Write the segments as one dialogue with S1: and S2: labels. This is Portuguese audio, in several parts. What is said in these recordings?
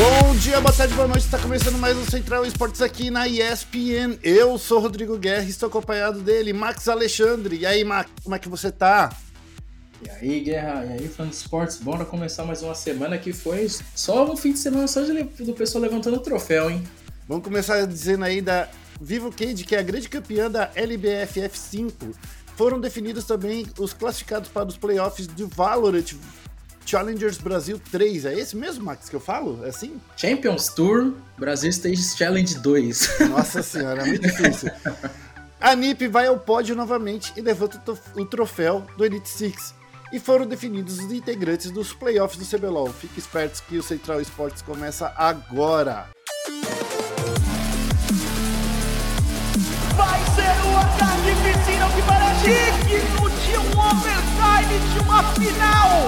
S1: Bom dia, boa tarde, boa noite. Está começando mais um Central Esportes aqui na ESPN. Eu sou Rodrigo Guerra e estou acompanhado dele, Max Alexandre. E aí, Max, como é que você tá?
S2: E aí, Guerra, e aí, fã de esportes, bora começar mais uma semana que foi só um fim de semana só de, do pessoal levantando o troféu, hein?
S1: Vamos começar dizendo aí da Vivo Cage, que é a grande campeã da LBF F5. Foram definidos também os classificados para os playoffs do Valorant Challengers Brasil 3. É esse mesmo, Max, que eu falo? É assim?
S2: Champions Tour Brasil Stage Challenge 2.
S1: Nossa senhora, é muito difícil. A NiP vai ao pódio novamente e levanta o troféu do Elite Six. E foram definidos os integrantes dos playoffs do CBLOL. Fique espertos que o Central Esportes começa agora.
S3: Vai ser uma carnificina que parece digno de um overtime de uma final.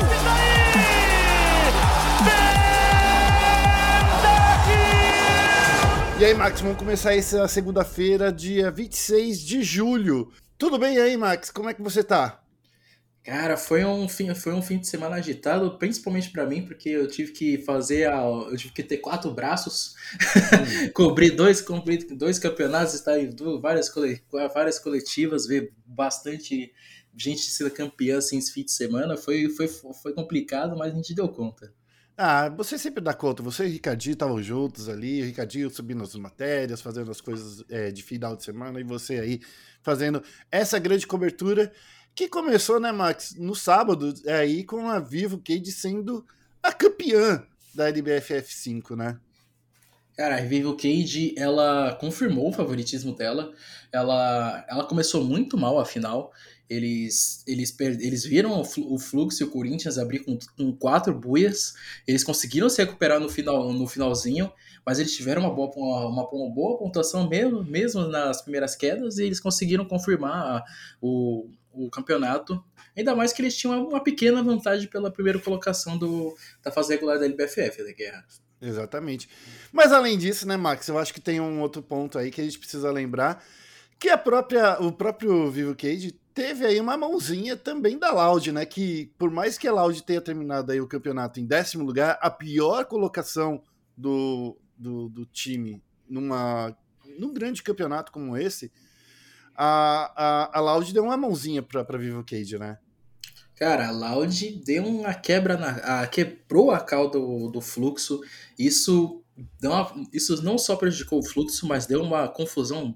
S3: E?
S1: E aí, Max, vamos começar essa segunda-feira, dia 26 de julho. Tudo bem aí, Max? Como é que você tá?
S2: Cara, foi um fim, foi um fim de semana agitado, principalmente para mim, porque eu tive que fazer a, eu tive que ter quatro braços, hum. cobrir dois, cobrir dois campeonatos, estar em várias, várias coletivas, ver bastante gente sendo campeã assim esse fim de semana. Foi, foi, foi complicado, mas a gente deu conta.
S1: Ah, você sempre dá conta. Você e o Ricardinho estavam juntos ali, o Ricardinho subindo as matérias, fazendo as coisas é, de final de semana, e você aí fazendo essa grande cobertura. Que começou, né, Max, no sábado, é aí com a Vivo Cade sendo a campeã da LBFF 5, né?
S2: Cara, a Vivo Cage, ela confirmou o favoritismo dela. Ela, ela começou muito mal a final. Eles, eles, eles viram o fluxo e o Corinthians abrir com, com quatro buias. Eles conseguiram se recuperar no, final, no finalzinho, mas eles tiveram uma boa, uma, uma boa pontuação mesmo, mesmo nas primeiras quedas e eles conseguiram confirmar o, o campeonato. Ainda mais que eles tinham uma pequena vantagem pela primeira colocação do, da fase regular da LBFF, né, Guerra.
S1: Exatamente. Mas além disso, né, Max, eu acho que tem um outro ponto aí que a gente precisa lembrar, que a própria, o próprio Vivo Cage teve aí uma mãozinha também da Loud, né, que por mais que a Loud tenha terminado aí o campeonato em décimo lugar, a pior colocação do, do, do time numa, num grande campeonato como esse, a, a, a Loud deu uma mãozinha pra, pra Vivo Cage, né?
S2: Cara, a Loud deu uma quebra na. A, quebrou a cal do, do fluxo. Isso, uma, isso não só prejudicou o fluxo, mas deu uma confusão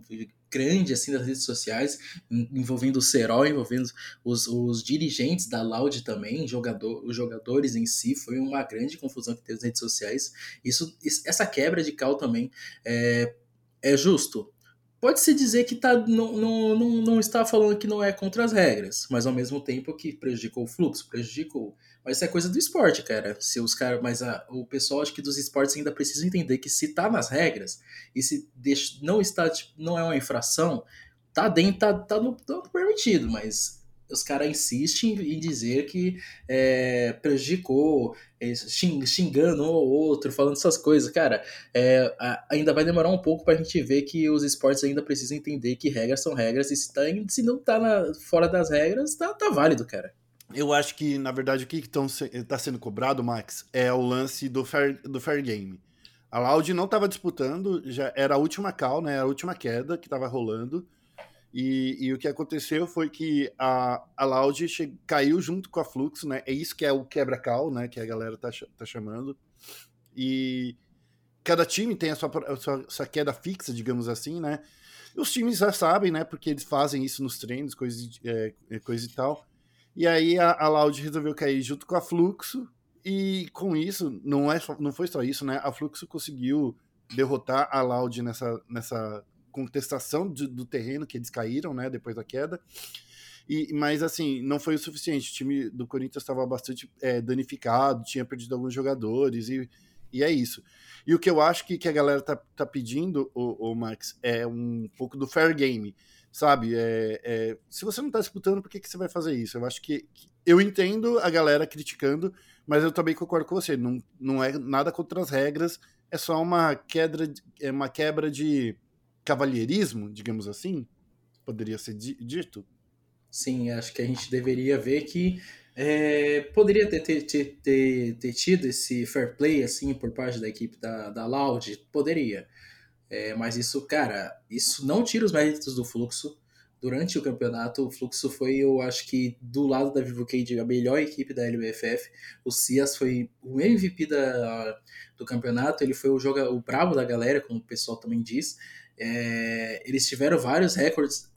S2: grande assim das redes sociais, envolvendo o Serol, envolvendo os, os dirigentes da Loud também, jogador, os jogadores em si, foi uma grande confusão que teve nas redes sociais. Isso, essa quebra de cal também é, é justo pode-se dizer que tá, não, não, não, não está falando que não é contra as regras, mas ao mesmo tempo que prejudicou o fluxo, prejudicou. Mas isso é coisa do esporte, cara. Se os caras, mas a, o pessoal acho que dos esportes ainda precisa entender que se tá nas regras e se deixa, não está, tipo, não é uma infração, tá dentro, tá, tá, no, tá permitido, mas os caras insistem em dizer que é, prejudicou, é, xingando um ou outro, falando essas coisas. Cara, é, ainda vai demorar um pouco pra gente ver que os esportes ainda precisam entender que regras são regras e se, tá, se não tá na, fora das regras, tá, tá válido, cara.
S1: Eu acho que, na verdade, o que está sendo cobrado, Max, é o lance do fair, do fair game. A Loud não estava disputando, já era a última call, né? A última queda que estava rolando. E, e, o que aconteceu foi que a, a Loud caiu junto com a Fluxo, né? É isso que é o quebra-cal, né? Que a galera tá, tá chamando. E cada time tem a sua, a sua, sua queda fixa, digamos assim, né? Os times já sabem, né? Porque eles fazem isso nos treinos, coisa, é, é, coisa e tal. E aí a, a Loud resolveu cair junto com a Fluxo. E com isso, não, é, não foi só isso, né? A Fluxo conseguiu derrotar a Loud nessa, nessa contestação de, do terreno que eles caíram, né, depois da queda. E, mas assim, não foi o suficiente. O time do Corinthians estava bastante é, danificado, tinha perdido alguns jogadores e, e é isso. E o que eu acho que, que a galera tá, tá pedindo, o, o Max, é um pouco do fair game, sabe? É, é, se você não tá disputando, por que, que você vai fazer isso? Eu acho que, que, eu entendo a galera criticando, mas eu também concordo com você. Não, não é nada contra as regras, é só uma quebra, é uma quebra de cavalheirismo, digamos assim, poderia ser dito.
S2: Sim, acho que a gente deveria ver que é, poderia ter, ter, ter, ter, tido esse fair play assim por parte da equipe da, da Loud, poderia. É, mas isso, cara, isso não tira os méritos do fluxo. Durante o campeonato, o fluxo foi, eu acho que, do lado da Vivo Cage, a melhor equipe da LBFF. O Cias foi o MVP da, do campeonato, ele foi o, joga, o bravo da galera, como o pessoal também diz. É, eles tiveram vários recordes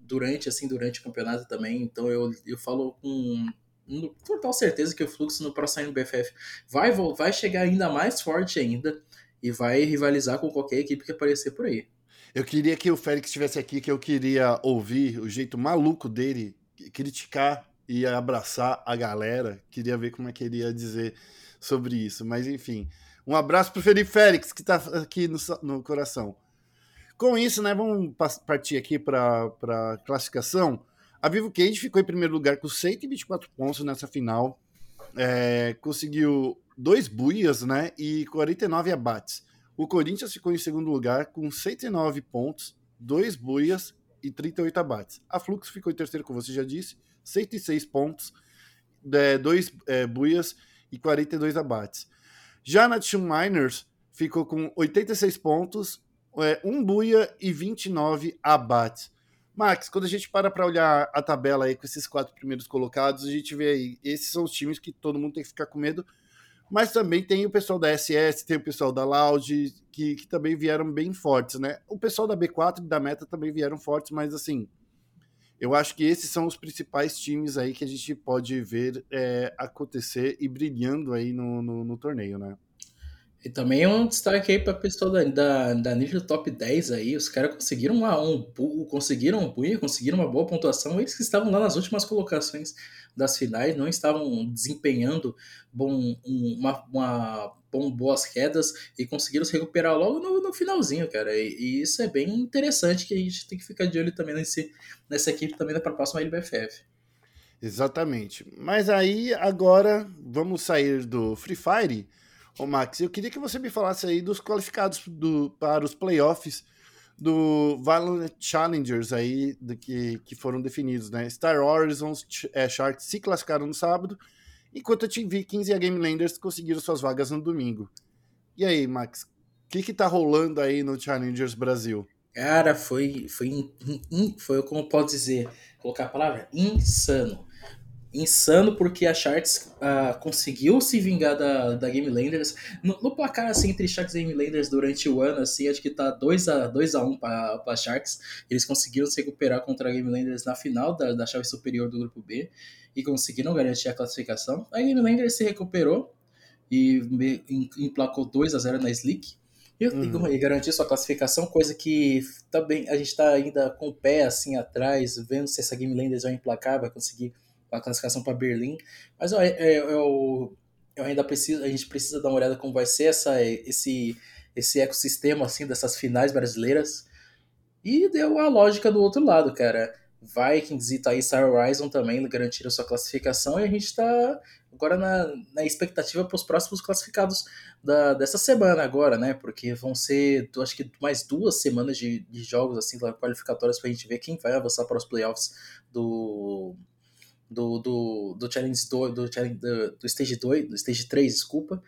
S2: durante assim durante o campeonato também, então eu, eu falo com total certeza que o fluxo no próximo BFF vai, vai chegar ainda mais forte ainda e vai rivalizar com qualquer equipe que aparecer por aí.
S1: Eu queria que o Félix estivesse aqui, que eu queria ouvir o jeito maluco dele criticar e abraçar a galera. Queria ver como é que ele ia dizer sobre isso. Mas enfim, um abraço pro Felipe Félix, que está aqui no, no coração. Com isso, né, vamos partir aqui para a classificação. A Vivo Cage ficou em primeiro lugar com 124 pontos nessa final. É, conseguiu dois buias né, e 49 abates. O Corinthians ficou em segundo lugar com 109 pontos, dois buias e 38 abates. A Flux ficou em terceiro, como você já disse, 106 pontos, é, dois é, buias e 42 abates. Já na Team Miners ficou com 86 pontos, é, um buia e 29 abates. Max, quando a gente para para olhar a tabela aí com esses quatro primeiros colocados, a gente vê aí, esses são os times que todo mundo tem que ficar com medo, mas também tem o pessoal da SS, tem o pessoal da Loud, que, que também vieram bem fortes, né? O pessoal da B4 e da Meta também vieram fortes, mas assim, eu acho que esses são os principais times aí que a gente pode ver é, acontecer e brilhando aí no, no, no torneio, né?
S2: E também um destaque aí para pessoal da, da, da nível top 10 aí, os caras conseguiram uma, um conseguiram um punho, conseguiram uma boa pontuação, eles que estavam lá nas últimas colocações das finais, não estavam desempenhando bom, uma, uma bom, boas quedas e conseguiram se recuperar logo no, no finalzinho, cara. E, e, isso é bem interessante que a gente tem que ficar de olho também nesse, nessa equipe também para a próxima LBFF.
S1: Exatamente. Mas aí agora vamos sair do Free Fire Ô Max, eu queria que você me falasse aí dos qualificados do, para os playoffs do Valorant Challengers aí do que, que foram definidos, né? Star Horizons é, Sharks se classificaram no sábado, enquanto a Team Vikings e a Game Landers conseguiram suas vagas no domingo. E aí, Max, o que que tá rolando aí no Challengers Brasil?
S2: Cara, foi, foi, foi como pode dizer, colocar a palavra, insano insano porque a Sharks uh, conseguiu se vingar da, da Game Landers. No, no, placar assim, entre Sharks e Game Landers durante o ano, assim, acho que tá 2 a 2 a 1 para Sharks. Eles conseguiram se recuperar contra a Game Landers na final da, da chave superior do grupo B e conseguiram garantir a classificação. A Game Landers se recuperou e emplacou 2 a 0 na Slick. E, uhum. e garantir sua classificação, coisa que também a gente está ainda com o pé assim atrás, vendo se essa Game Landers vai emplacar, vai conseguir a classificação para Berlim. Mas eu, eu, eu, ainda preciso, a gente precisa dar uma olhada como vai ser essa, esse, esse ecossistema assim dessas finais brasileiras. E deu a lógica do outro lado, cara. Vikings e Thaís Star Horizon também garantiram sua classificação e a gente está agora na, na expectativa para os próximos classificados da, dessa semana agora, né? Porque vão ser, acho que mais duas semanas de, de jogos assim qualificatórios para a gente ver quem vai avançar para os playoffs do, do, do, do Challenge 2, do, do, do Stage 2, do Stage 3, desculpa.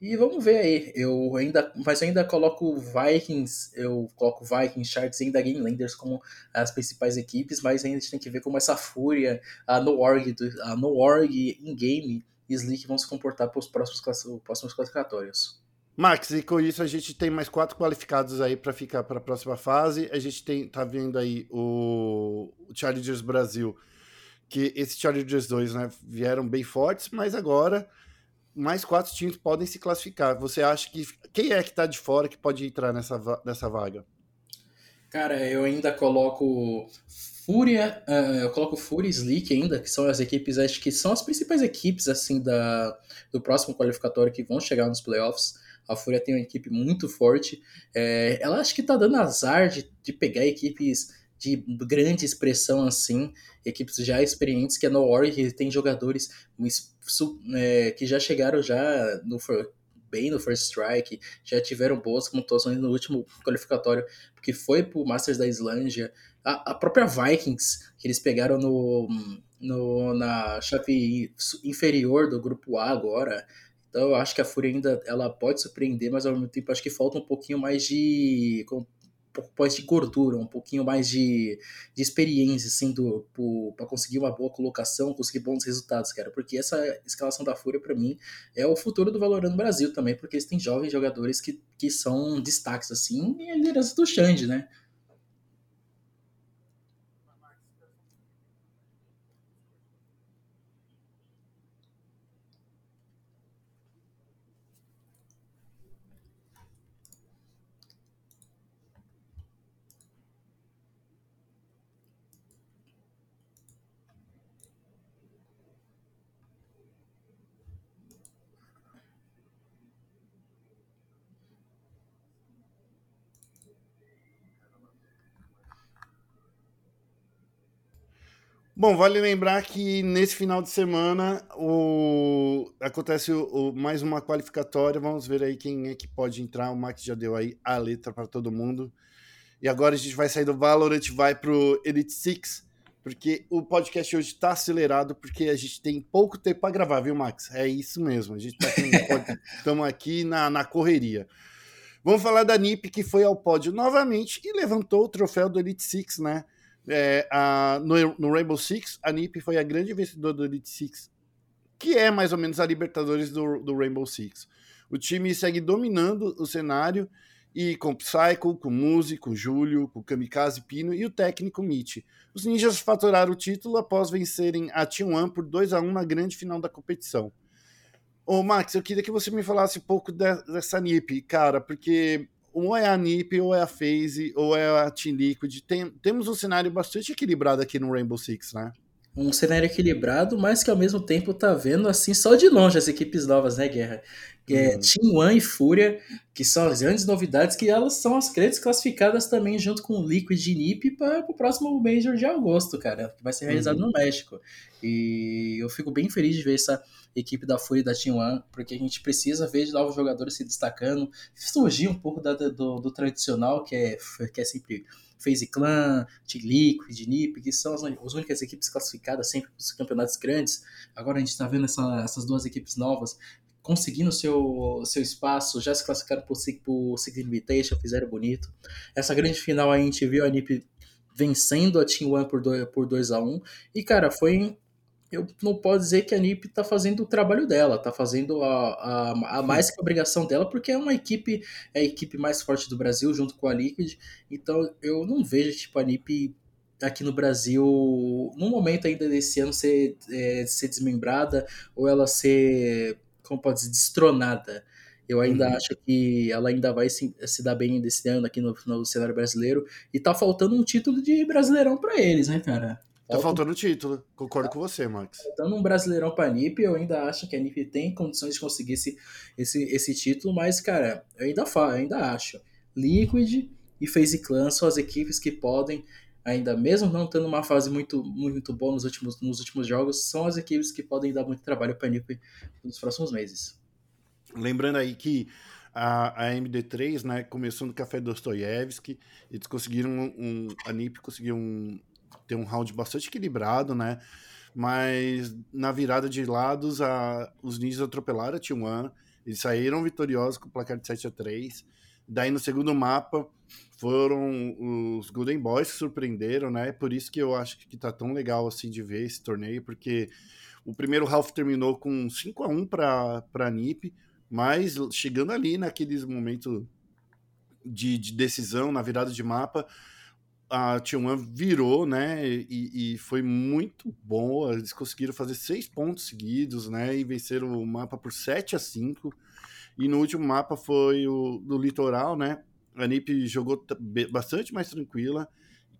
S2: E vamos ver aí. Eu ainda, mas eu ainda coloco Vikings, eu coloco Vikings, Sharks e ainda Game Landers como as principais equipes, mas ainda a gente tem que ver como essa fúria, a No Org, a No Org in-game e Slick vão se comportar para os próximos, próximos classificatórios.
S1: Max, e com isso a gente tem mais quatro qualificados aí para ficar para a próxima fase. A gente tem, tá vendo aí o Challengers Brasil que esses Chargers 2 né, vieram bem fortes, mas agora mais quatro times podem se classificar. Você acha que quem é que está de fora que pode entrar nessa, nessa vaga?
S2: Cara, eu ainda coloco Fúria, uh, eu coloco Fúria e Sleek ainda, que são as equipes, acho que são as principais equipes assim da, do próximo qualificatório que vão chegar nos playoffs. A Fúria tem uma equipe muito forte. É, ela acho que tá dando azar de, de pegar equipes de grande expressão assim, equipes já experientes, que é no Warrior, que tem jogadores é, que já chegaram já no bem no First Strike, já tiveram boas pontuações no último qualificatório, porque foi pro Masters da Islândia. A, a própria Vikings, que eles pegaram no, no, na chave inferior do grupo A agora. Então eu acho que a Fúria ainda ela pode surpreender, mas ao mesmo tempo acho que falta um pouquinho mais de pouco mais de gordura, um pouquinho mais de, de experiência, assim, para conseguir uma boa colocação, conseguir bons resultados, cara. Porque essa escalação da Fúria, para mim, é o futuro do Valorant no Brasil também, porque eles têm jovens jogadores que, que são destaques, assim, e a liderança do Xande, né?
S1: Bom, vale lembrar que nesse final de semana o... acontece o... mais uma qualificatória. Vamos ver aí quem é que pode entrar. O Max já deu aí a letra para todo mundo. E agora a gente vai sair do Valorant, vai pro Elite Six, porque o podcast hoje está acelerado, porque a gente tem pouco tempo para gravar, viu, Max? É isso mesmo. A gente estamos tá aqui na, na correria. Vamos falar da NiP, que foi ao pódio novamente e levantou o troféu do Elite Six, né? É, a, no, no, Rainbow Six, a NiP foi a grande vencedora do Elite Six, que é mais ou menos a Libertadores do, do Rainbow Six. O time segue dominando o cenário e com Psycho, com Muzi, com Júlio, com Kamikaze Pino e o técnico Mitch. Os ninjas faturaram o título após vencerem a T1 por 2 a 1 na grande final da competição. Ô Max, eu queria que você me falasse um pouco dessa NiP, cara, porque ou é a NiP, ou é a FaZe, ou é a Team Liquid. Tem, temos um cenário bastante equilibrado aqui no Rainbow Six, né?
S2: Um cenário equilibrado, mas que ao mesmo tempo tá vendo assim só de longe as equipes novas, né, Guerra? É, uhum. Team One e Fúria, que são as grandes novidades, que elas são as grandes classificadas também junto com o Liquid e NiP para o próximo Major de agosto, cara, que vai ser realizado uhum. no México. E eu fico bem feliz de ver essa equipe da Fúria e da Team One, porque a gente precisa ver de novos jogadores se destacando, fugir um pouco da, do, do, tradicional, que é, que é sempre FaZe Clan, Team Liquid, NiP, que são as, as únicas equipes classificadas sempre para os campeonatos grandes. Agora a gente está vendo essa, essas duas equipes novas conseguindo seu, seu espaço, já se classificaram por o Six Invitation, fizeram bonito. Essa grande final a gente viu a NiP vencendo a Team One por 2 por dois a 1 um, e cara, foi eu não posso dizer que a NiP está fazendo o trabalho dela, está fazendo a, a, a, mais que a obrigação dela, porque é uma equipe, é a equipe mais forte do Brasil, junto com a Liquid. Então eu não vejo tipo, a NiP aqui no Brasil, no momento ainda desse ano, ser, é, ser desmembrada ou ela ser, como pode dizer, destronada. Eu ainda uhum. acho que ela ainda vai se, se dar bem desse ano aqui no, no cenário brasileiro. E tá faltando um título de brasileirão para eles, né, cara?
S1: Tá faltando título, concordo tá. com você, Max.
S2: Faltando um brasileirão pra NIP, eu ainda acho que a NIP tem condições de conseguir esse, esse, esse título, mas, cara, eu ainda falo, eu ainda acho. Liquid e FaZe Clan são as equipes que podem, ainda mesmo não tendo uma fase muito, muito boa nos últimos, nos últimos jogos, são as equipes que podem dar muito trabalho pra NIP nos próximos meses.
S1: Lembrando aí que a, a MD3, né, começou no Café Dostoiévski, eles conseguiram um, um, a NIP conseguiu um, ter um round bastante equilibrado, né? Mas na virada de lados, a, os ninjas atropelaram a T1, eles saíram vitoriosos com o placar de 7 a 3 Daí no segundo mapa foram os Golden Boys que surpreenderam, né? Por isso que eu acho que tá tão legal assim de ver esse torneio, porque o primeiro half terminou com 5 a 1 para a NiP, mas chegando ali naqueles momentos de, de decisão, na virada de mapa, a T1 virou, né? E, e, foi muito bom. Eles conseguiram fazer seis pontos seguidos, né? E venceram o mapa por 7 a 5. E no último mapa foi o do litoral, né? A NiP jogou bastante mais tranquila.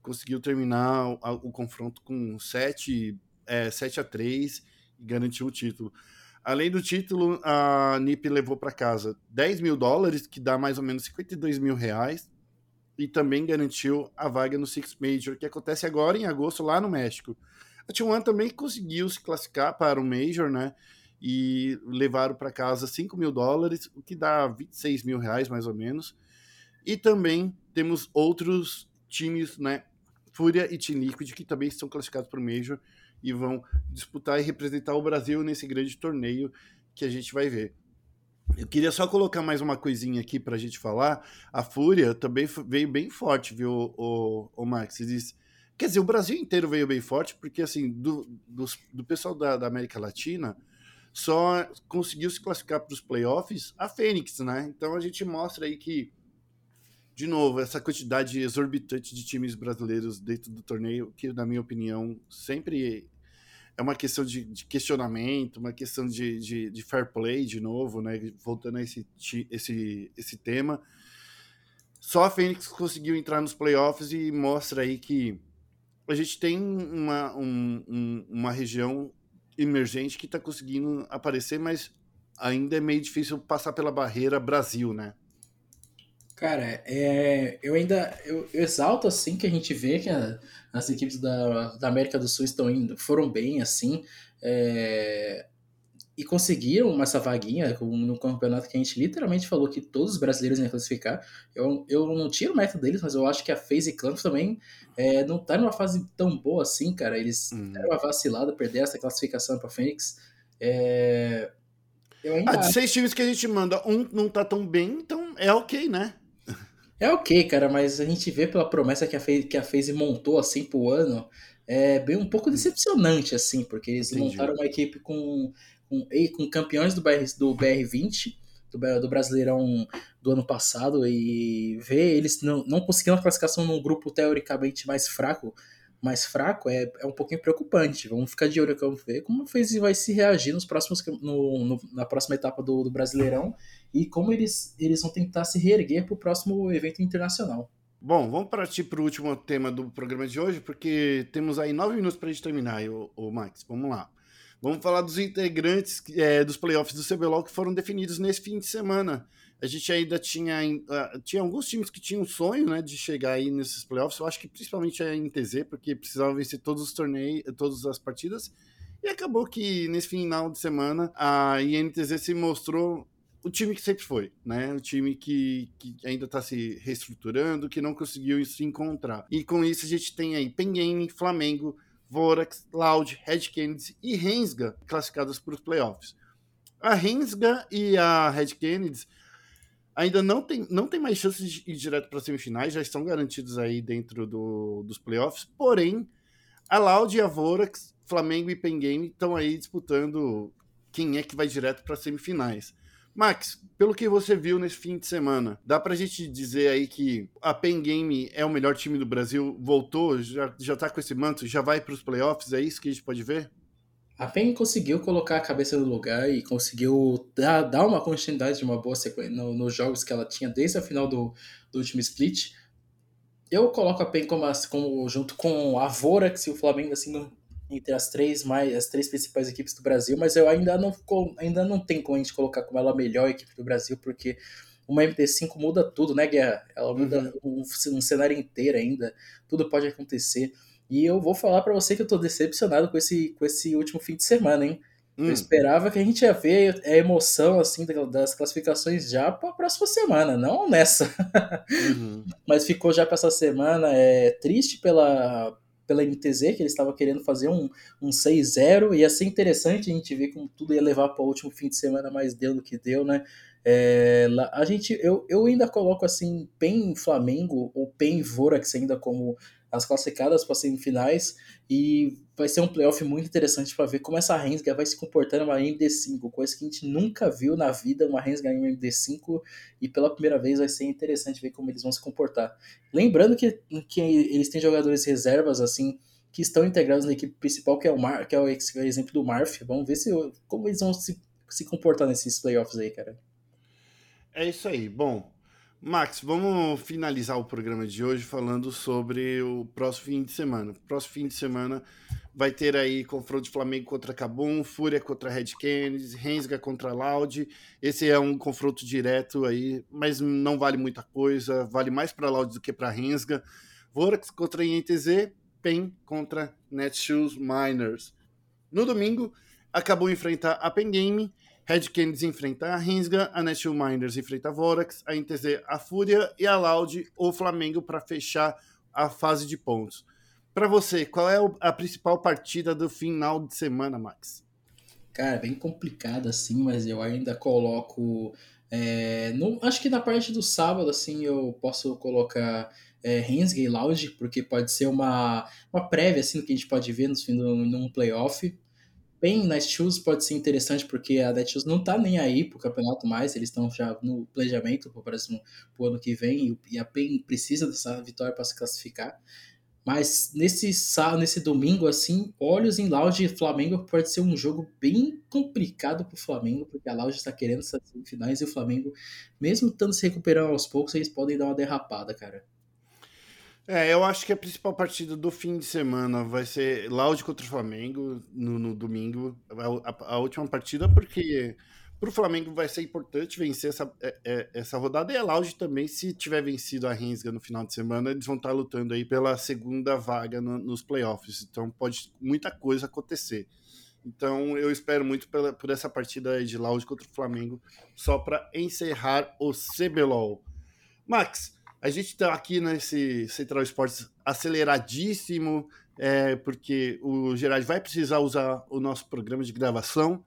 S1: Conseguiu terminar o, o confronto com 7, é, 7 a 3 e garantiu o título. Além do título, a NiP levou para casa 10 mil dólares, que dá mais ou menos 52 mil reais e também garantiu a vaga no Six Major, que acontece agora em agosto lá no México. A T1 também conseguiu se classificar para o Major, né? e levaram para casa 5 mil dólares, o que dá 26 mil reais mais ou menos. E também temos outros times, né? Fúria e Team Liquid, que também estão classificados para o Major e vão disputar e representar o Brasil nesse grande torneio que a gente vai ver. Eu queria só colocar mais uma coisinha aqui para a gente falar. A Fúria também veio bem forte, viu, o, o Max? Eles, quer dizer, o Brasil inteiro veio bem forte, porque assim, do, do, do pessoal da, da América Latina, só conseguiu se classificar para os playoffs a Fênix, né? Então a gente mostra aí que, de novo, essa quantidade exorbitante de times brasileiros dentro do torneio, que, na minha opinião, sempre é uma questão de, de questionamento, uma questão de, de, de, fair play, de novo, né? Voltando a esse, esse, esse tema. Só a Fênix conseguiu entrar nos playoffs e mostra aí que a gente tem uma, um, um, uma região emergente que está conseguindo aparecer, mas ainda é meio difícil passar pela barreira Brasil, né?
S2: Cara, é, eu ainda eu, eu, exalto assim que a gente vê que a, as equipes da, da América do Sul estão indo, foram bem assim. É, e conseguiram essa vaguinha no campeonato que a gente literalmente falou que todos os brasileiros iam classificar. Eu, eu não tiro o método deles, mas eu acho que a FaZe Clan também é, não tá numa fase tão boa assim, cara. Eles uhum. deram uma vacilada, perder essa classificação para Fênix. É...
S1: Ah, de seis times que a gente manda, um não tá tão bem, então é ok, né?
S2: É ok, cara, mas a gente vê pela promessa que a FaZe, que a FaZe montou assim pro ano, é bem um pouco decepcionante, assim, porque eles Entendi. montaram uma equipe com com, com campeões do, BR, do BR20, do, do Brasileirão do ano passado, e ver eles não, não conseguindo a classificação num grupo teoricamente mais fraco, mais fraco é, é um pouquinho preocupante. Vamos ficar de olho vamos ver como fez vai se reagir nos próximos no, no, na próxima etapa do, do, Brasileirão e como eles, eles vão tentar se reerguer para o próximo evento internacional.
S1: Bom, vamos partir para o último tema do programa de hoje, porque temos aí nove minutos para a gente terminar, o, o Max. Vamos lá. Vamos falar dos integrantes é, dos playoffs do CBLOL que foram definidos nesse fim de semana. A gente ainda tinha, uh, tinha alguns times que tinham sonho né, de chegar aí nesses playoffs. Eu acho que principalmente a NTZ, porque precisavam vencer todos os torneios, todas as partidas. E acabou que nesse final de semana a INTZ se mostrou o time que sempre foi, né? O time que, que ainda está se reestruturando, que não conseguiu se encontrar. E com isso a gente tem aí Pen Game, Flamengo, Vorax, Loud, Red Kennedy e Rensga classificadas para os playoffs. A Rensga e a Red Kennedy ainda não tem, não tem mais chances de ir direto para as semifinais, já estão garantidos aí dentro do, dos playoffs, porém a Loud e a Vorax, Flamengo e Pen Game estão aí disputando quem é que vai direto para as semifinais. Max, pelo que você viu nesse fim de semana, dá pra gente dizer aí que a Pen Game é o melhor time do Brasil, voltou, já, já tá com esse manto, já vai para os playoffs, é isso que a gente pode ver?
S2: A PEN conseguiu colocar a cabeça no lugar e conseguiu dar, dar uma continuidade de uma boa sequência no, nos jogos que ela tinha desde a final do, do último split. Eu coloco a PEN como, como junto com a Vorax e o Flamengo assim, entre as três mais as três principais equipes do Brasil, mas eu ainda não ainda não tem como a gente colocar como ela a melhor equipe do Brasil, porque uma MT5 muda tudo, né, Guerra? Ela muda uhum. um, um, cenário inteiro ainda, tudo pode acontecer. E eu vou falar para você que eu tô decepcionado com esse, com esse último fim de semana, hein? Hum. Eu esperava que a gente ia ver a emoção assim das classificações já para a próxima semana, não nessa. Uhum. Mas ficou já para essa semana. É triste pela pela MTZ, que ele estava querendo fazer um, um 6-0, ia ser interessante a gente ver como tudo ia levar para o último fim de semana, mas deu no que deu, né? É, a gente, eu, eu ainda coloco assim, PEN Flamengo ou PEN Vorax ainda como as classificadas para semifinais e vai ser um playoff muito interessante para ver como essa Rensga vai se comportando uma MD5, coisa que a gente nunca viu na vida, uma Rensga em MD5 e pela primeira vez vai ser interessante ver como eles vão se comportar. Lembrando que, que eles têm jogadores reservas assim que estão integrados na equipe principal, que é o Mar, que é o, exemplo do Marf. Vamos ver se como eles vão se, se comportar nesses playoffs aí, cara.
S1: É isso aí. Bom, Max, vamos finalizar o programa de hoje falando sobre o próximo fim de semana. Próximo fim de semana vai ter aí confronto de Flamengo contra Cabum, Fúria contra Red Kennedy, Rensga contra Loud. Esse é um confronto direto aí, mas não vale muita coisa, vale mais para Loud do que para Rensga. Vorax contra INTZ, PEN contra Netshoes Miners. No domingo, Acabou enfrenta a Pen Game, Red Canids enfrenta a Rinsga, a Nashville Miners enfrenta a Vorax, a NTZ a Fúria e a Loud o Flamengo para fechar a fase de pontos. Para você, qual é a principal partida do final de semana, Max?
S2: Cara, bem complicado assim, mas eu ainda coloco. É, no, acho que na parte do sábado, assim, eu posso colocar é, Hensgay e Loud, porque pode ser uma, uma prévia assim, que a gente pode ver no fim do, num playoff bem Netshoes pode ser interessante porque a Netshoes não tá nem aí pro campeonato mais, eles estão já no planejamento pro próximo pro ano que vem e a PEN precisa dessa vitória para se classificar. Mas nesse nesse domingo assim, olhos em Loud e Flamengo pode ser um jogo bem complicado pro Flamengo, porque a Loud está querendo essas semifinais e o Flamengo, mesmo estando se recuperando aos poucos, eles podem dar uma derrapada, cara.
S1: É, eu acho que a principal partida do fim de semana vai ser Laude contra o Flamengo no, no domingo. A, a, a, última partida, porque para o Flamengo vai ser importante vencer essa, é, é, essa rodada. E a Laude também, se tiver vencido a Rinsga no final de semana, eles vão estar lutando aí pela segunda vaga no, nos playoffs. Então pode muita coisa acontecer. Então eu espero muito pela, por essa partida de Laude contra o Flamengo, só para encerrar o CBLOL. Max, a gente está aqui nesse Central Esportes aceleradíssimo, é, porque o Gerard vai precisar usar o nosso programa de gravação.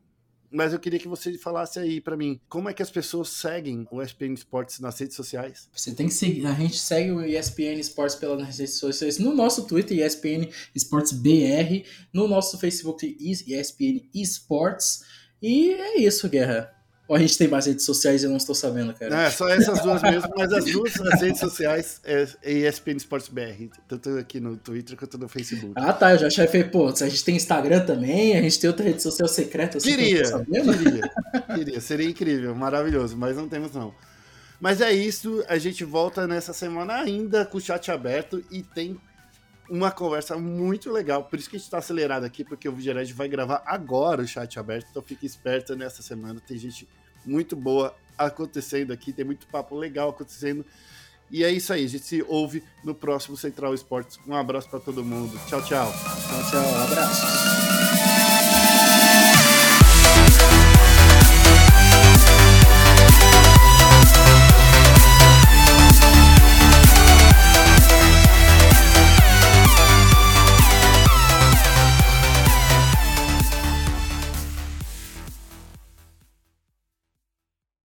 S1: Mas eu queria que você falasse aí para mim, como é que as pessoas seguem o ESPN Esportes nas redes sociais?
S2: Você tem que seguir, a gente segue o ESPN Esportes pelas redes sociais, no nosso Twitter, ESPN Esportes BR, no nosso Facebook, ESPN Esportes. E é isso, Guerra. Ou a gente tem mais redes sociais e eu não estou sabendo, cara?
S1: É, só essas duas mesmo, mas as duas as redes sociais é, ESPN Sports BR, tanto aqui no Twitter quanto no Facebook.
S2: Ah, tá, eu já achei, pô, a gente tem Instagram também, a gente tem outra rede social secreta.
S1: Assim, queria, queria, queria, seria incrível, maravilhoso, mas não temos não. Mas é isso, a gente volta nessa semana ainda com o chat aberto e tem uma conversa muito legal. Por isso que a gente está acelerado aqui, porque o Vigered vai gravar agora o chat aberto. Então fique esperto nessa semana. Tem gente muito boa acontecendo aqui, tem muito papo legal acontecendo. E é isso aí, a gente se ouve no próximo Central Esportes. Um abraço para todo mundo. Tchau, tchau.
S2: Tchau, tchau. Um abraço.